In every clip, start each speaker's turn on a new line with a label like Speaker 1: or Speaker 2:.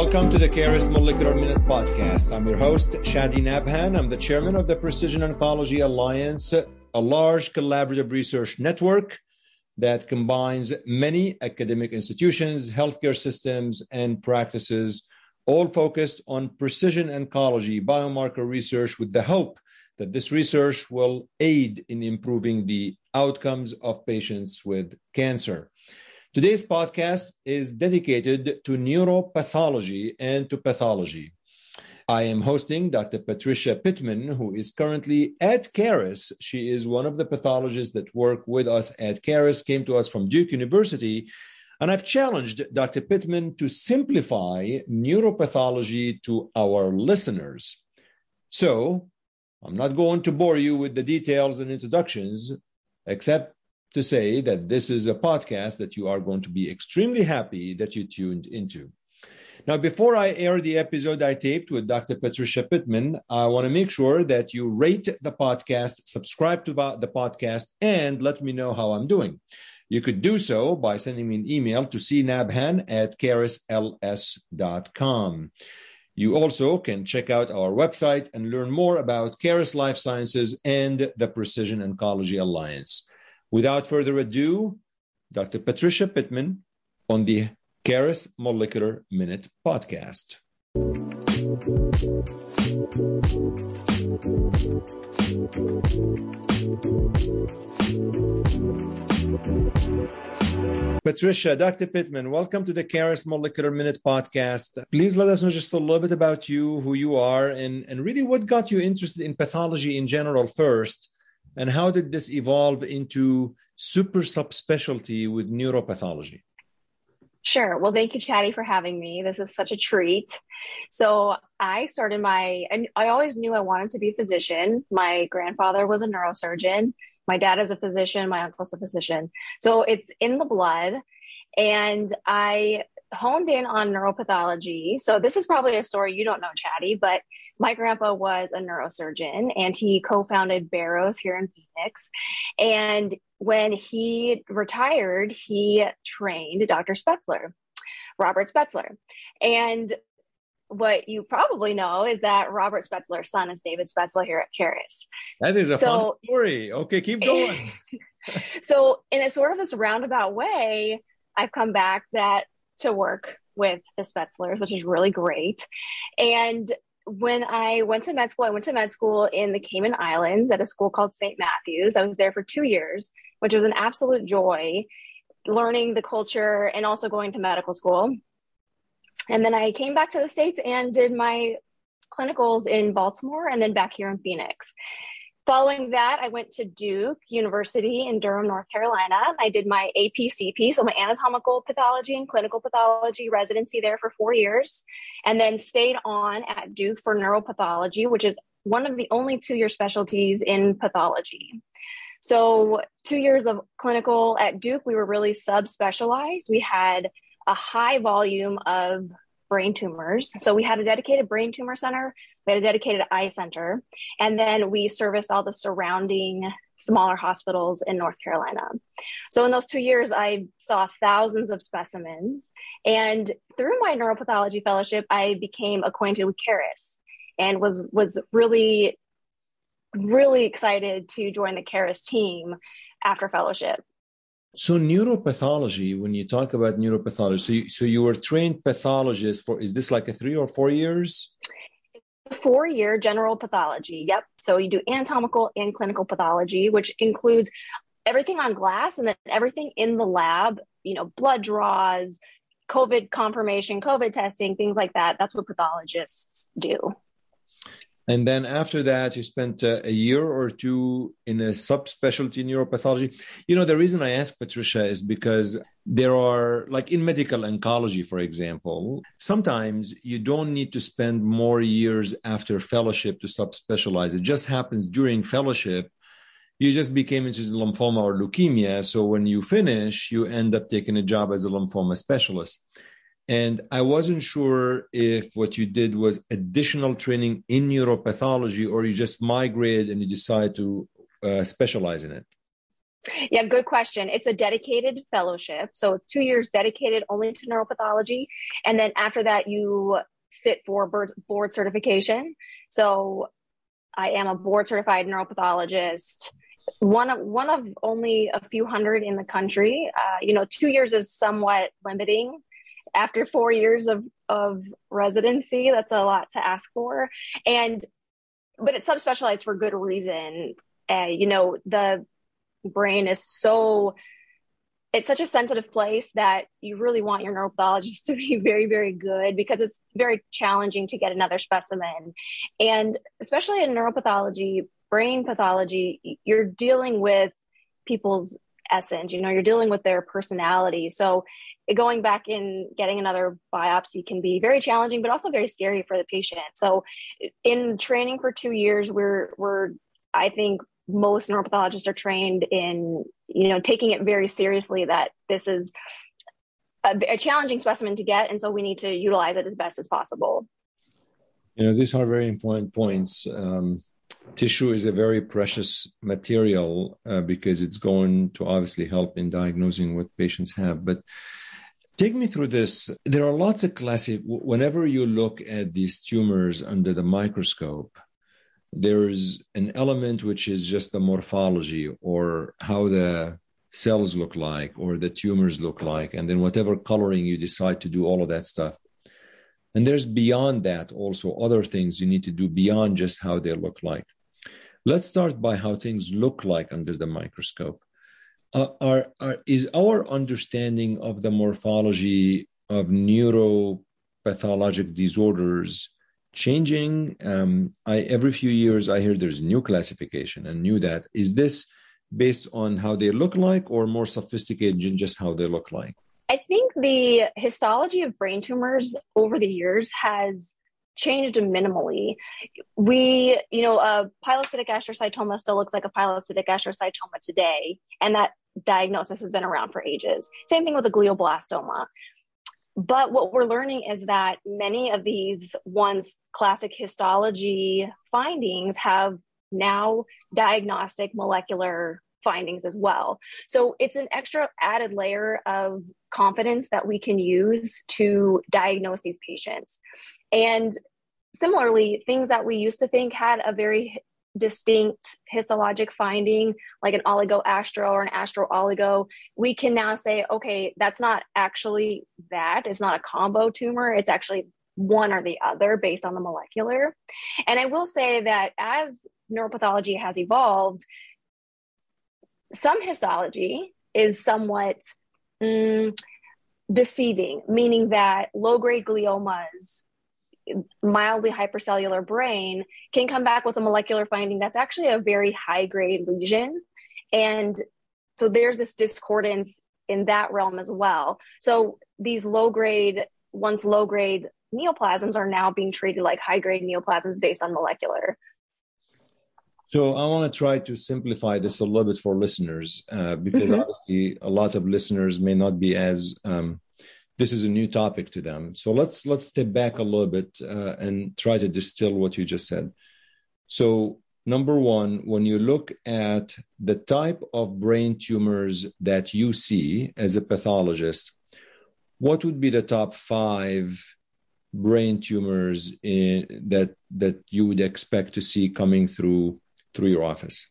Speaker 1: Welcome to the Caris Molecular Minute Podcast. I'm your host, Shadi Nabhan. I'm the chairman of the Precision Oncology Alliance, a large collaborative research network that combines many academic institutions, healthcare systems, and practices, all focused on precision oncology biomarker research with the hope that this research will aid in improving the outcomes of patients with cancer. Today's podcast is dedicated to neuropathology and to pathology. I am hosting Dr. Patricia Pittman, who is currently at Caris. She is one of the pathologists that work with us at Caris, came to us from Duke University. And I've challenged Dr. Pittman to simplify neuropathology to our listeners. So I'm not going to bore you with the details and introductions, except to say that this is a podcast that you are going to be extremely happy that you tuned into. Now, before I air the episode I taped with Dr. Patricia Pittman, I want to make sure that you rate the podcast, subscribe to the podcast, and let me know how I'm doing. You could do so by sending me an email to cnabhan at carisls.com. You also can check out our website and learn more about Caris Life Sciences and the Precision Oncology Alliance. Without further ado, Dr. Patricia Pittman on the Caris Molecular Minute podcast. Patricia, Dr. Pittman, welcome to the Caris Molecular Minute podcast. Please let us know just a little bit about you, who you are, and, and really what got you interested in pathology in general first, and how did this evolve into super subspecialty with neuropathology?
Speaker 2: Sure. Well, thank you, Shadi, for having me. This is such a treat. So, I started my, I always knew I wanted to be a physician. My grandfather was a neurosurgeon. My dad is a physician. My uncle's a physician. So, it's in the blood. And I honed in on neuropathology. So this is probably a story you don't know, Shadi, but my grandpa was a neurosurgeon and he co-founded Barrows here in Phoenix. And when he retired, he trained Dr. Spetzler, Robert Spetzler. And what you probably know is that Robert Spetzler's son is David Spetzler here at Caris.
Speaker 1: That is a so, fun story. Okay, keep going.
Speaker 2: so, in a sort of this roundabout way, I've come back that to work with the Spetzlers, which is really great. And when I went to med school, I went to med school in the Cayman Islands at a school called St. Matthews. I was there for two years, which was an absolute joy, learning the culture and also going to medical school. And then I came back to the States and did my clinicals in Baltimore and then back here in Phoenix. Following that, I went to Duke University in Durham, North Carolina. I did my APCP, so my anatomical pathology and clinical pathology residency there for four years, and then stayed on at Duke for neuropathology, which is one of the only two year specialties in pathology. So, two years of clinical at Duke, we were really subspecialized. We had a high volume of brain tumors. So we had a dedicated brain tumor center, we had a dedicated eye center, and then we serviced all the surrounding smaller hospitals in North Carolina. So in those two years, I saw thousands of specimens. And through my neuropathology fellowship, I became acquainted with Caris and was was really, really excited to join the Caris team after fellowship.
Speaker 1: So neuropathology, when you talk about neuropathology, so you, so you were trained pathologist for is this like a three or four years?
Speaker 2: Four year general pathology. Yep. So you do anatomical and clinical pathology, which includes everything on glass and then everything in the lab, you know, blood draws, COVID confirmation, COVID testing, things like that. That's what pathologists do.
Speaker 1: And then after that, you spent uh, a year or two in a subspecialty in neuropathology. You know, the reason I ask Patricia is because there are, like in medical oncology, for example, sometimes you don't need to spend more years after fellowship to subspecialize. It just happens during fellowship. You just became interested in lymphoma or leukemia. So when you finish, you end up taking a job as a lymphoma specialist. And I wasn't sure if what you did was additional training in neuropathology or you just migrated and you decided to uh, specialize in it.
Speaker 2: Yeah, good question. It's a dedicated fellowship. So, two years dedicated only to neuropathology. And then after that, you sit for board certification. So, I am a board certified neuropathologist. One of one of only a few hundred in the country. Uh, you know, two years is somewhat limiting. After four years of of residency, that's a lot to ask for. And but it's subspecialized for good reason. Uh, you know, the brain is so it's such a sensitive place that you really want your neuropathologist to be very very good because it's very challenging to get another specimen and especially in neuropathology brain pathology you're dealing with people's essence you know you're dealing with their personality so going back and getting another biopsy can be very challenging but also very scary for the patient. So in training for 2 years we're we're I think most neuropathologists are trained in you know taking it very seriously that this is a, a, challenging specimen to get and so we need to utilize it as best as possible.
Speaker 1: You know these are very important points. Um, tissue is a very precious material uh, because it's going to obviously help in diagnosing what patients have but take me through this. There are lots of classic whenever you look at these tumors under the microscope there's an element which is just the morphology or how the cells look like or the tumors look like and then whatever coloring you decide to do all of that stuff. And there's beyond that also other things you need to do beyond just how they look like. Let's start by how things look like under the microscope uh, are, are, is our understanding of the morphology of neuropathologic disorders changing. Um, I every few years I hear there's a new classification and new that. Is this based on how they look like, or more sophisticated in just how they look like?
Speaker 2: I think the histology of brain tumors over the years has changed minimally. We, you know, a pilocytic astrocytoma still looks like a pilocytic astrocytoma today, and that diagnosis has been around for ages. Same thing with a glioblastoma. But what we're learning is that many of these once classic histology findings have now diagnostic molecular findings as well. So it's an extra added layer of confidence that we can use to diagnose these patients. And similarly, things that we used to think had a very distinct histologic finding, like an oligoastro or an astro oligo, we can now say, okay, that's not actually that. It's not a combo tumor. It's actually one or the other based on the molecular. And I will say that as neuropathology has evolved, some histology is somewhat mm, deceiving, meaning that low grade gliomas mildly hypercellular brain can come back with a molecular finding that's actually a very high grade lesion. And so there's this discordance in that realm as well. So these low grade, once low grade neoplasms are now being treated like high grade neoplasms based on molecular.
Speaker 1: So I want to try to simplify this a little bit for listeners uh, because mm-hmm. obviously a lot of listeners may not be as um, this is a new topic to them. So let's let's step back a little bit uh, and try to distill what you just said. So number one, when you look at the type of brain tumors that you see as a pathologist, what would be the top five brain tumors in, that that you would expect to see coming through through your office?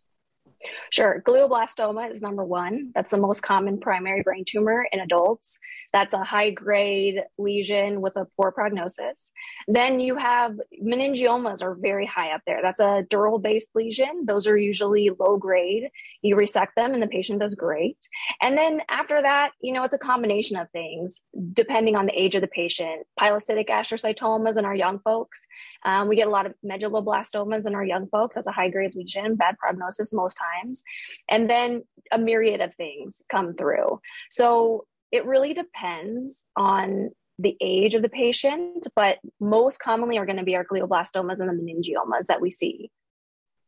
Speaker 2: Sure. Glioblastoma is number one. That's the most common primary brain tumor in adults. That's a high grade lesion with a poor prognosis. Then you have meningiomas are very high up there. That's a dural based lesion. Those are usually low grade. You resect them and the patient does great. And then after that, you know, it's a combination of things depending on the age of the patient. Pilocytic astrocytomas in our young folks. Um, we get a lot of medulloblastomas in our young folks. That's a high grade lesion, bad prognosis most times. And then a myriad of things come through. So it really depends on the age of the patient, but most commonly are going to be our glioblastomas and the meningiomas that we see.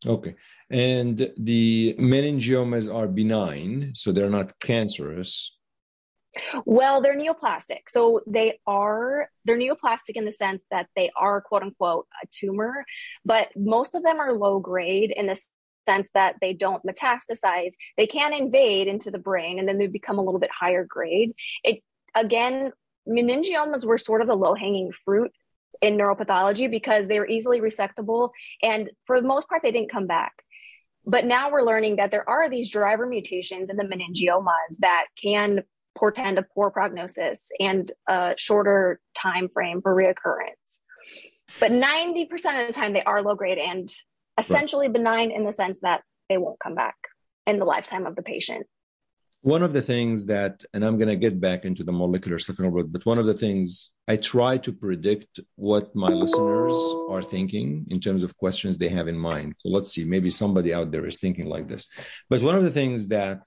Speaker 1: Okay. And the meningiomas are benign, so they're not cancerous.
Speaker 2: Well, they're neoplastic. So they are they're neoplastic in the sense that they are quote unquote a tumor, but most of them are low grade in the sense that they don't metastasize. They can invade into the brain and then they become a little bit higher grade. It again, meningiomas were sort of the low hanging fruit in neuropathology because they were easily resectable and for the most part they didn't come back. But now we're learning that there are these driver mutations in the meningiomas that can portend a poor prognosis and a shorter time frame for reoccurrence. But 90% of the time they are low grade and essentially right. benign in the sense that they won't come back in the lifetime of the patient.
Speaker 1: One of the things that, and I'm going to get back into the molecular stuff in a bit, but one of the things I try to predict what my listeners are thinking in terms of questions they have in mind. So let's see, maybe somebody out there is thinking like this. But one of the things that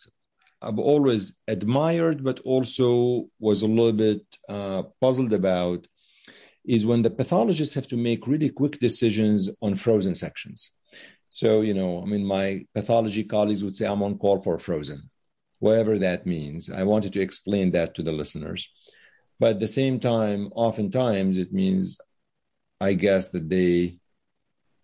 Speaker 1: I've always admired, but also was a little bit uh, puzzled about is when the pathologists have to make really quick decisions on frozen sections. So, you know, I mean, my pathology colleagues would say, I'm on call for frozen whatever that means. I wanted to explain that to the listeners. But at the same time, oftentimes it means, I guess, that they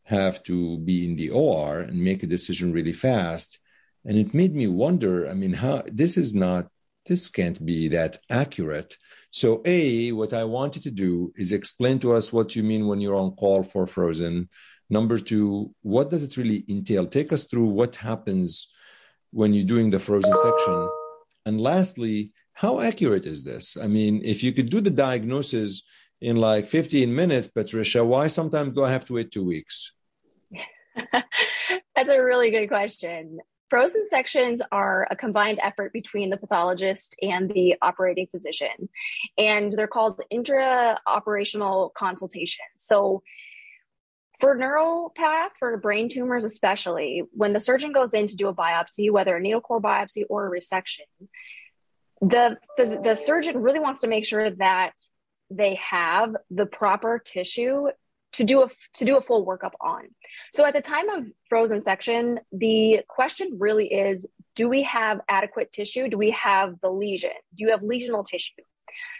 Speaker 1: have to be in the OR and make a decision really fast. And it made me wonder I mean, how this is not, this can't be that accurate. So, A, what I wanted to do is explain to us what you mean when you're on call for Frozen. Number two, what does it really entail? Take us through what happens when you're doing the frozen section? And lastly, how accurate is this? I mean, if you could do the diagnosis in like 15 minutes, Patricia, why sometimes do I have to wait two weeks?
Speaker 2: That's a really good question. Frozen sections are a combined effort between the pathologist and the operating physician, and they're called intra operational consultations. So for neuropath, for brain tumors especially, when the surgeon goes in to do a biopsy, whether a needle core biopsy or a resection, the, the, the surgeon really wants to make sure that they have the proper tissue to do a to do a full workup on. So at the time of frozen section, the question really is do we have adequate tissue? Do we have the lesion? Do you have lesional tissue?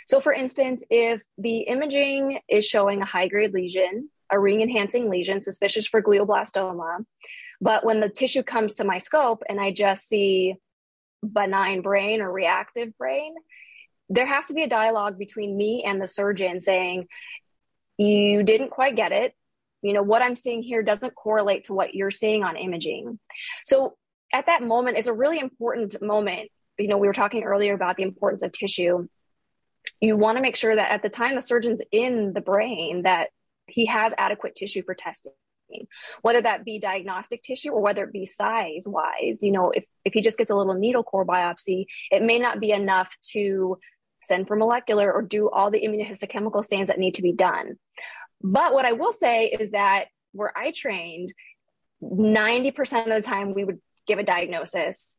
Speaker 2: So for instance, if the imaging is showing a high grade lesion, a ring enhancing lesion suspicious for glioblastoma. But when the tissue comes to my scope and I just see benign brain or reactive brain, there has to be a dialogue between me and the surgeon saying, You didn't quite get it. You know, what I'm seeing here doesn't correlate to what you're seeing on imaging. So at that moment, it's a really important moment. You know, we were talking earlier about the importance of tissue. You want to make sure that at the time the surgeon's in the brain, that he has adequate tissue for testing whether that be diagnostic tissue or whether it be size wise you know if, if he just gets a little needle core biopsy it may not be enough to send for molecular or do all the immunohistochemical stains that need to be done. But what i will say is that where i trained 90% of the time we would give a diagnosis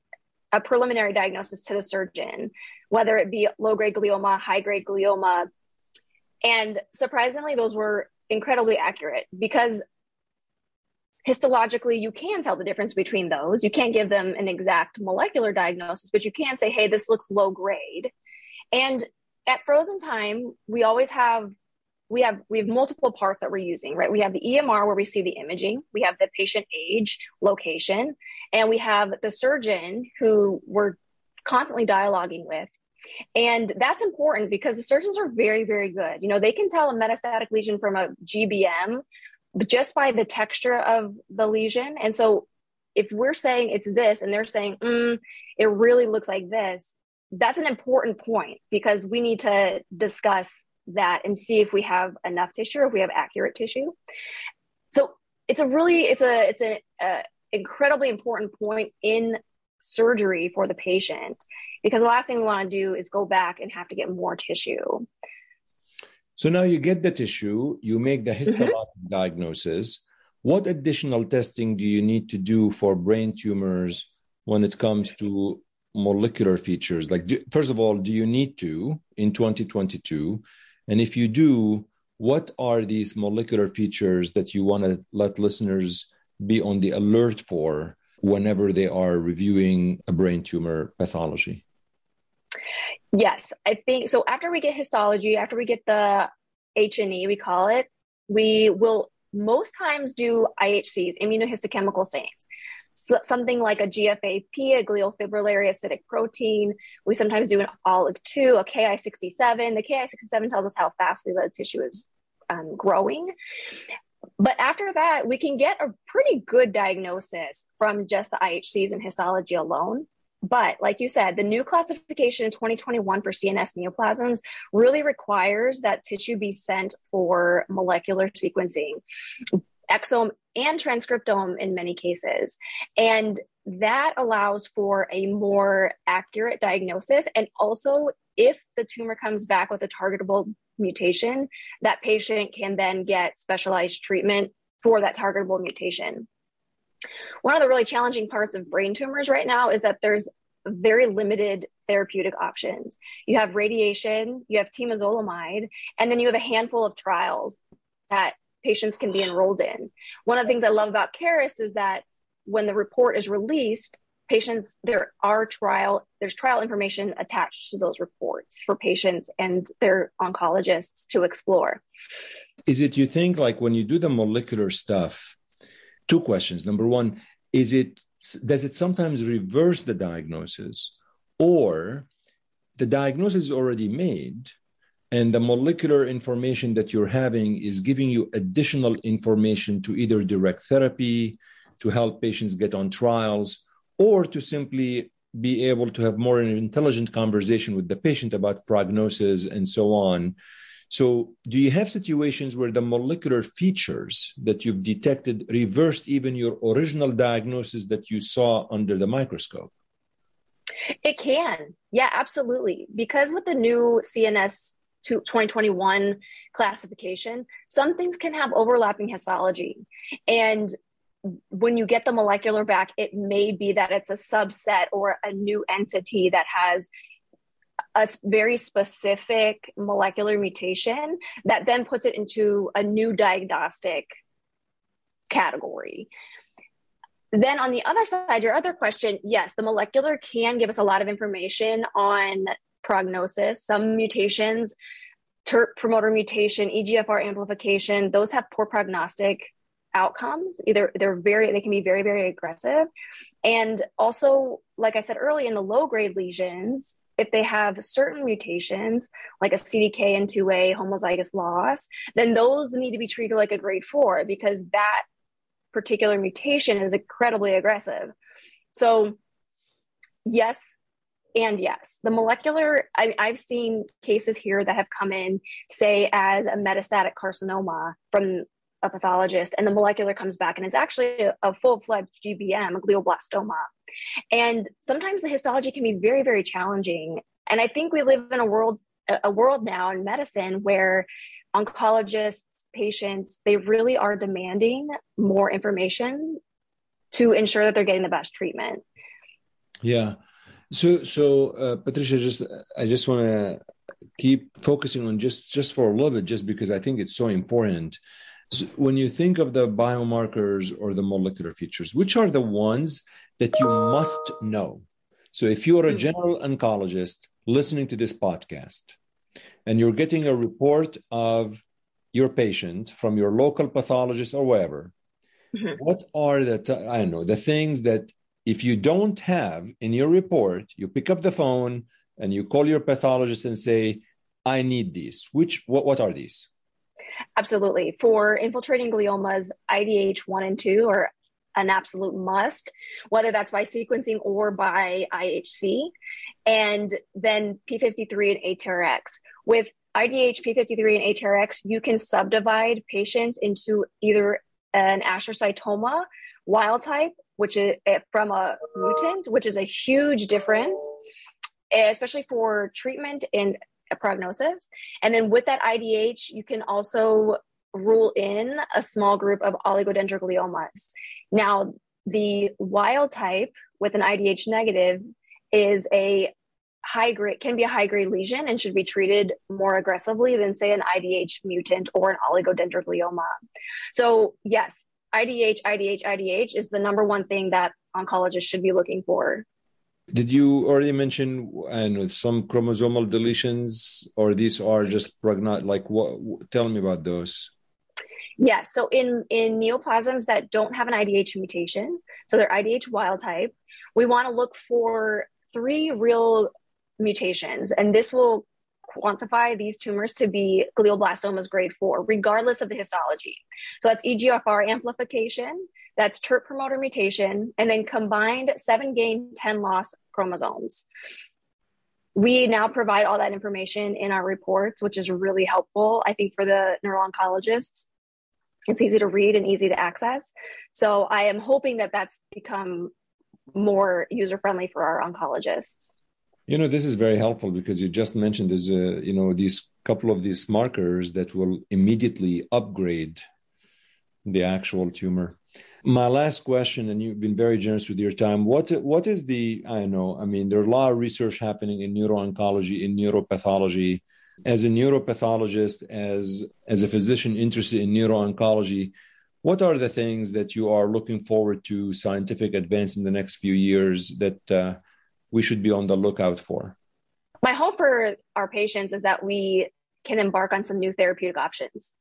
Speaker 2: a preliminary diagnosis to the surgeon whether it be low grade glioma high grade glioma. And surprisingly those were incredibly accurate because histologically you can tell the difference between those. You can't give them an exact molecular diagnosis but you can say hey this looks low grade and at frozen time we always have we have we have multiple parts that we're using right we have the emr where we see the imaging we have the patient age location and we have the surgeon who we're constantly dialoguing with and that's important because the surgeons are very, very good. You know, they can tell a metastatic lesion from a GBM just by the texture of the lesion. And so if we're saying it's this and they're saying, mm, it really looks like this, that's an important point because we need to discuss that and see if we have enough tissue or if we have accurate tissue. So it's a really, it's a, it's an incredibly important point in surgery for the patient because the last thing we want to do is go back and have to get more tissue.
Speaker 1: So now you get the tissue, you make the mm-hmm. histologic mm-hmm. diagnosis. What additional testing do you need to do for brain tumors when it comes to molecular features? Like, do, first of all, do you need to in 2022? And if you do, what are these molecular features that you want to let listeners be on the alert for whenever they are reviewing a brain tumor pathology?
Speaker 2: Yes, I think so. After we get histology, after we get the H and E, we call it, we will most times do IHCs, immunohistochemical stains. Something like a GFAP, a glial fibrillary acidic protein. We sometimes do an OLIG2, a Ki67. The Ki67 tells us how fastly the tissue is um, growing. But after that, we can get a pretty good diagnosis from just the IHCs and histology alone. But like you said, the new classification in 2021 for CNS neoplasms really requires that tissue be sent for molecular sequencing, exome and transcriptome in many cases. And that allows for a more accurate diagnosis. And also, if the tumor comes back with a targetable mutation, that patient can then get specialized treatment for that targetable mutation. One of the really challenging parts of brain tumors right now is that there's very limited therapeutic options. You have radiation, you have temozolomide, and then you have a handful of trials that patients can be enrolled in. One of the things I love about Caris is that when the report is released, patients there are trial there's trial information attached to those reports for patients and their oncologists to explore.
Speaker 1: Is it you think like when you do the molecular stuff? Two questions. Number one, is it does it sometimes reverse the diagnosis or the diagnosis is already made and the molecular information that you're having is giving you additional information to either direct therapy to help patients get on trials or to simply be able to have more intelligent conversation with the patient about prognosis and so on so, do you have situations where the molecular features that you've detected reversed even your original diagnosis that you saw under the microscope?
Speaker 2: It can. Yeah, absolutely. Because with the new CNS 2021 classification, some things can have overlapping histology. And when you get the molecular back, it may be that it's a subset or a new entity that has a very specific molecular mutation that then puts it into a new diagnostic category. Then, on the other side, your other question yes, the molecular can give us a lot of information on prognosis. Some mutations, TERT promoter mutation, EGFR amplification, those have poor prognostic outcomes either they're very they can be very very aggressive and also like i said early in the low grade lesions if they have certain mutations, like a CDKN2A homozygous loss, then those need to be treated like a grade four because that particular mutation is incredibly aggressive. So, yes, and yes, the molecular, I, have seen cases here that have come in, say, as a metastatic carcinoma from a pathologist, and the molecular comes back and it's actually a, a full fledged GBM, a glioblastoma. And sometimes the histology can be very, very challenging. And I think we live in a world a world now in medicine where oncologists, patients, they really are demanding more information to ensure that they're getting the best treatment.
Speaker 1: Yeah. So, so uh, Patricia, just I just want to keep focusing on just just for a little bit, just because I think it's so important. So when you think of the biomarkers or the molecular features, which are the ones that you must know. So if you're a mm-hmm. general oncologist listening to this podcast and you're getting a report of your patient from your local pathologist or wherever, mm-hmm. what are the, I don't know, the things that if you don't have in your report, you pick up the phone and you call your pathologist and say, I need these. Which, what, what are these?
Speaker 2: Absolutely. For infiltrating gliomas, IDH 1 and 2 are an absolute must, whether that's by sequencing or by IHC. And then P53 and ATRX. With IDH, P53, and ATRX, you can subdivide patients into either an astrocytoma wild type, which is eh, from a mutant, which is a huge difference, especially for treatment and prognosis. And then with that IDH, you can also rule in a small group of oligodendrogliomas. Now, the wild type with an IDH negative is a high grade can be a high grade lesion and should be treated more aggressively than say an IDH mutant or an oligodendroglioma. So yes, IDH, IDH, IDH is the number one thing that oncologists should be looking for.
Speaker 1: Did you already mention know, some chromosomal deletions, or these are just prognostic? Like, what? Tell me about those.
Speaker 2: Yeah, So in in neoplasms that don't have an IDH mutation, so they're IDH wild type, we want to look for three real mutations, and this will quantify these tumors to be glioblastomas grade four, regardless of the histology. So that's EGFR amplification, that's TERT promoter mutation, and then combined seven gain, 10 loss chromosomes. We now provide all that information in our reports, which is really helpful, I think, for the neuro oncologists. It's easy to read and easy to access. So I am hoping that that's become more user friendly for our oncologists.
Speaker 1: You know, this is very helpful because you just mentioned there's a, you know, these couple of these markers that will immediately upgrade the actual tumor. My last question, and you've been very generous with your time. What what is the I know, I mean, there are a lot of research happening in neuro-oncology, in neuropathology. As a neuropathologist, as as a physician interested in neuro-oncology, what are the things that you are looking forward to scientific advance in the next few years that uh, we should be on the lookout for?
Speaker 2: My hope for our patients is that we can embark on some new therapeutic options.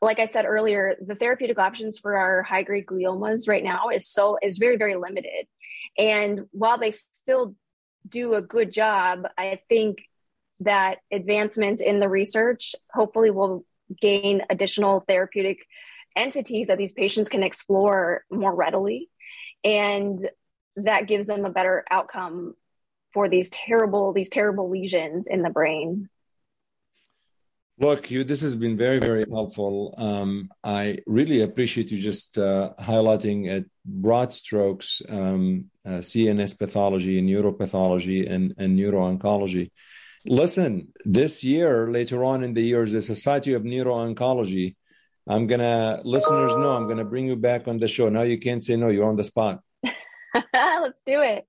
Speaker 2: Like I said earlier, the therapeutic options for our high grade gliomas right now is so is very very limited. And while they still do a good job, I think that advancements in the research hopefully will gain additional therapeutic entities that these patients can explore more readily and that gives them a better outcome for these terrible these terrible lesions in the brain.
Speaker 1: Look you this has been very very helpful. Um, i really appreciate you just uh, highlighting at broad strokes um, uh, cns pathology and neuropathology and, and neuro-oncology. Listen this year later on in the years the society of neuro-oncology i'm gonna listeners know i'm gonna bring you back on the show. Now you can't say no you're on the spot.
Speaker 2: Let's do it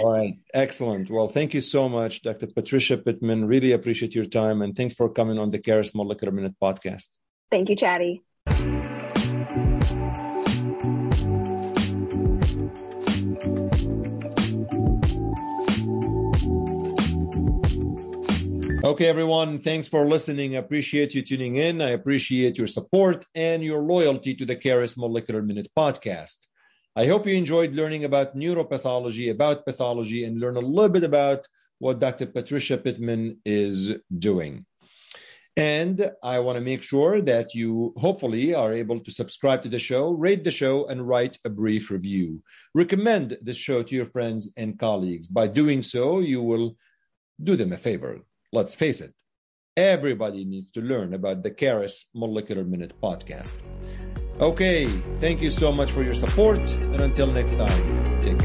Speaker 1: all right. Excellent. Well, thank you so much, Dr. Patricia Pittman. Really appreciate your time and thanks for coming on the Caris Molecular Minute podcast.
Speaker 2: Thank you, Shadi.
Speaker 1: Okay, everyone. Thanks for listening. I appreciate you tuning in. I appreciate your support and your loyalty to the Caris Molecular Minute podcast. I hope you enjoyed learning about neuropathology, about pathology, and learn a little bit about what Dr. Patricia Pittman is doing. And I want to make sure that you hopefully are able to subscribe to the show, rate the show, and write a brief review. Recommend this show to your friends and colleagues. By doing so, you will do them a favor. Let's face it, everybody needs to learn about the Caris Molecular Minute podcast. Okay, thank you so much for your support, and until next time, take